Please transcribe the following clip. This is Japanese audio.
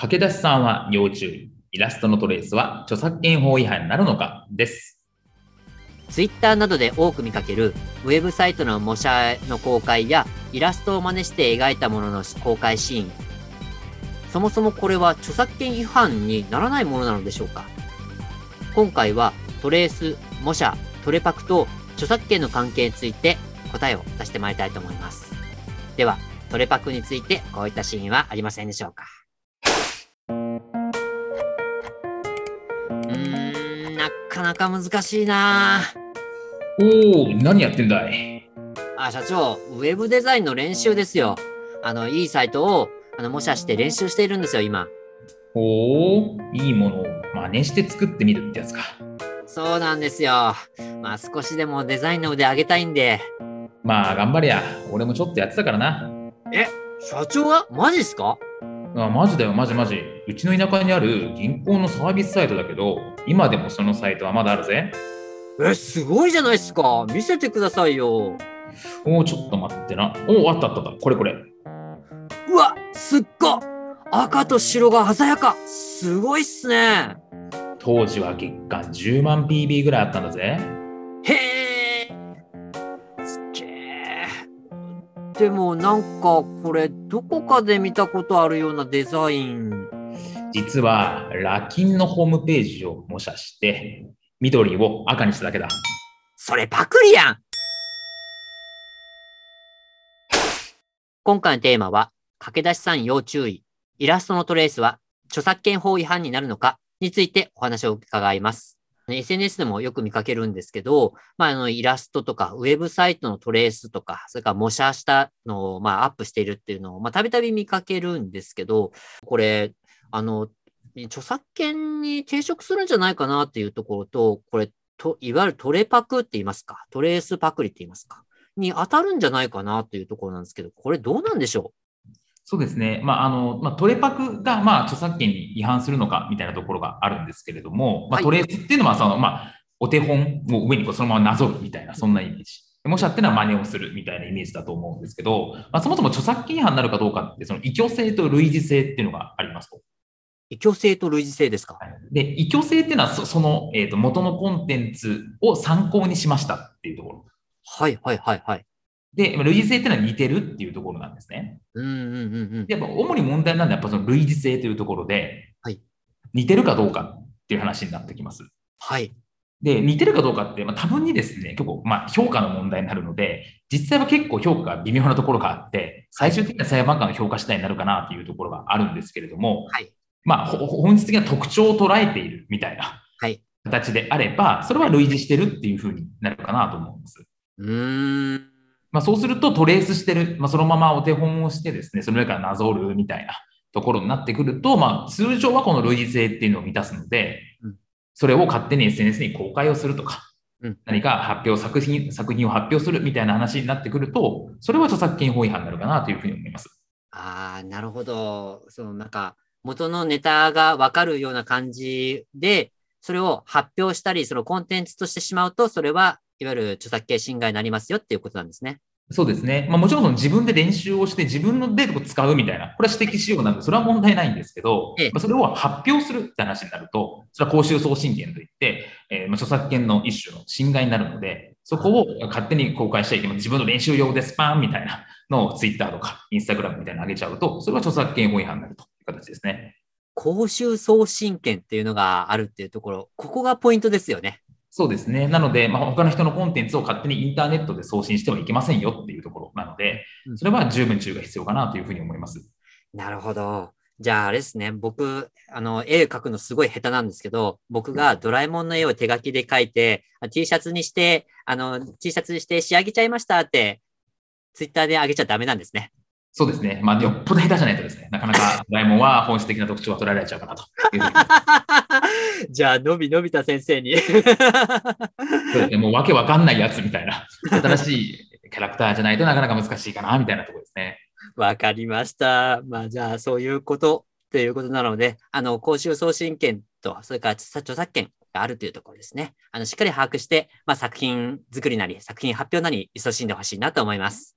駆け出しさんは要注意。イラストのトレースは著作権法違反になるのか？です。ツイッターなどで多く見かけるウェブサイトの模写の公開やイラストを真似して描いたものの公開シーン。そもそもこれは著作権違反にならないものなのでしょうか？今回はトレース、模写、トレパクと著作権の関係について答えを出してまいりたいと思います。では、トレパクについてこういったシーンはありませんでしょうか？なかなか難しいなおお、何やってんだい？あ、社長、ウェブデザインの練習ですよ。あの、いいサイトを、あの、模写して練習しているんですよ、今。おお、いいものを真似して作ってみるってやつか。そうなんですよ。まあ、少しでもデザインの腕上げたいんで。まあ、頑張れや。俺もちょっとやってたからな。え、社長がマジっすか？あマジだよ、マジマジ。うちの田舎にある銀行のサービスサイトだけど、今でもそのサイトはまだあるぜ。え、すごいじゃないっすか。見せてくださいよ。おお、ちょっと待ってな。おお、あったあったあった。これこれ。うわ、すっご赤と白が鮮やか。すごいっすね。当時は月間10万 PB ぐらいあったんだぜ。へえ。でもなんかこれどこかで見たことあるようなデザイン。実はラキンのホームページを模写して緑を赤にしただけだ。それパクリやん今回のテーマは駆け出しさん要注意。イラストのトレースは著作権法違反になるのかについてお話を伺います。SNS でもよく見かけるんですけど、まあ、あの、イラストとか、ウェブサイトのトレースとか、それから模写したのを、まあ、アップしているっていうのを、まあ、たびたび見かけるんですけど、これ、あの、著作権に抵触するんじゃないかなっていうところと、これ、といわゆるトレパクって言いますか、トレースパクリって言いますか、に当たるんじゃないかなというところなんですけど、これどうなんでしょう？そうですね。まあ、あの、まあ、トレパクが、まあ、著作権に違反するのかみたいなところがあるんですけれども、まあ、トレースっていうのは、その、まあ、お手本を上にこうそのままなぞるみたいな、そんなイメージ。模写っていうのは真似をするみたいなイメージだと思うんですけど、まあ、そもそも著作権違反になるかどうかって、その、異居性と類似性っていうのがありますと。異居性と類似性ですか？で、異居性っていうのはそ、その、えっ、ー、と、元のコンテンツを参考にしましたっていうところ。はいはいはいはい。で、類似性っていうのは似てるっていうところなんですね。うんうんうんうん。やっぱ主に問題なのはやっぱその類似性というところで、はい、似てるかどうかっていう話になってきます。はい。で、似てるかどうかって、まあ、多分にですね、結構、まあ、評価の問題になるので、実際は結構評価が微妙なところがあって、最終的には裁判官の評価次第になるかなというところがあるんですけれども、はい、まあ、本質的な特徴を捉えているみたいな形であれば、それは類似してるっていうふうになるかなと思うんです。うんまあ、そうするとトレースしてる、まあ、そのままお手本をしてですね、その上からなぞるみたいなところになってくると、まあ、通常はこの類似性っていうのを満たすので、それを勝手に SNS に公開をするとか、何か発表作品、作品を発表するみたいな話になってくると、それは著作権法違反になるかなというふうに思います。ああ、なるほど。そのなんか、元のネタがわかるような感じで、それを発表したり、そのコンテンツとしてしまうと、それはいわゆる著作権侵害になりますよっていうことなんですね。そうですね。まあ、もちろんその自分で練習をして自分のデータを使うみたいな、これは指摘しようなんで、それは問題ないんですけど、ええ、まあ、それを発表するって話になると、それは公衆送信権といって、えー、まあ著作権の一種の侵害になるので、そこを勝手に公開しちゃいけない。自分の練習用でスパーンみたいなのをツイッターとかインスタグラムみたいなの上げちゃうと、それは著作権法違反になるという形ですね。公衆送信権っていうのがあるっていうところ、ここがポイントですよね。そうですね。なので、まあ、他の人のコンテンツを勝手にインターネットで送信してはいけませんよっていうところなので、それは十分注意が必要かなというふうに思います。なるほど。じゃああれですね、僕、あの、絵描くのすごい下手なんですけど、僕がドラえもんの絵を手書きで描いて、T シャツにして、あの、T シャツにして仕上げちゃいましたって、ツイッターで上げちゃダメなんですね。そうですね。まあ、よっぽど下手じゃないとですね、なかなかドラえもんは本質的な特徴は取られちゃうかなと じゃあ、のびのびた先生に そうですね。もうわけわかんないやつみたいな、新しいキャラクターじゃないとなかなか難しいかな、みたいなところですね。わかりました。まあ、じゃあ、そういうことということなので、あの、公衆送信権と、それから著作権があるというところですね。あの、しっかり把握して、まあ、作品作りなり、作品発表なり、勤しんでほしいなと思います。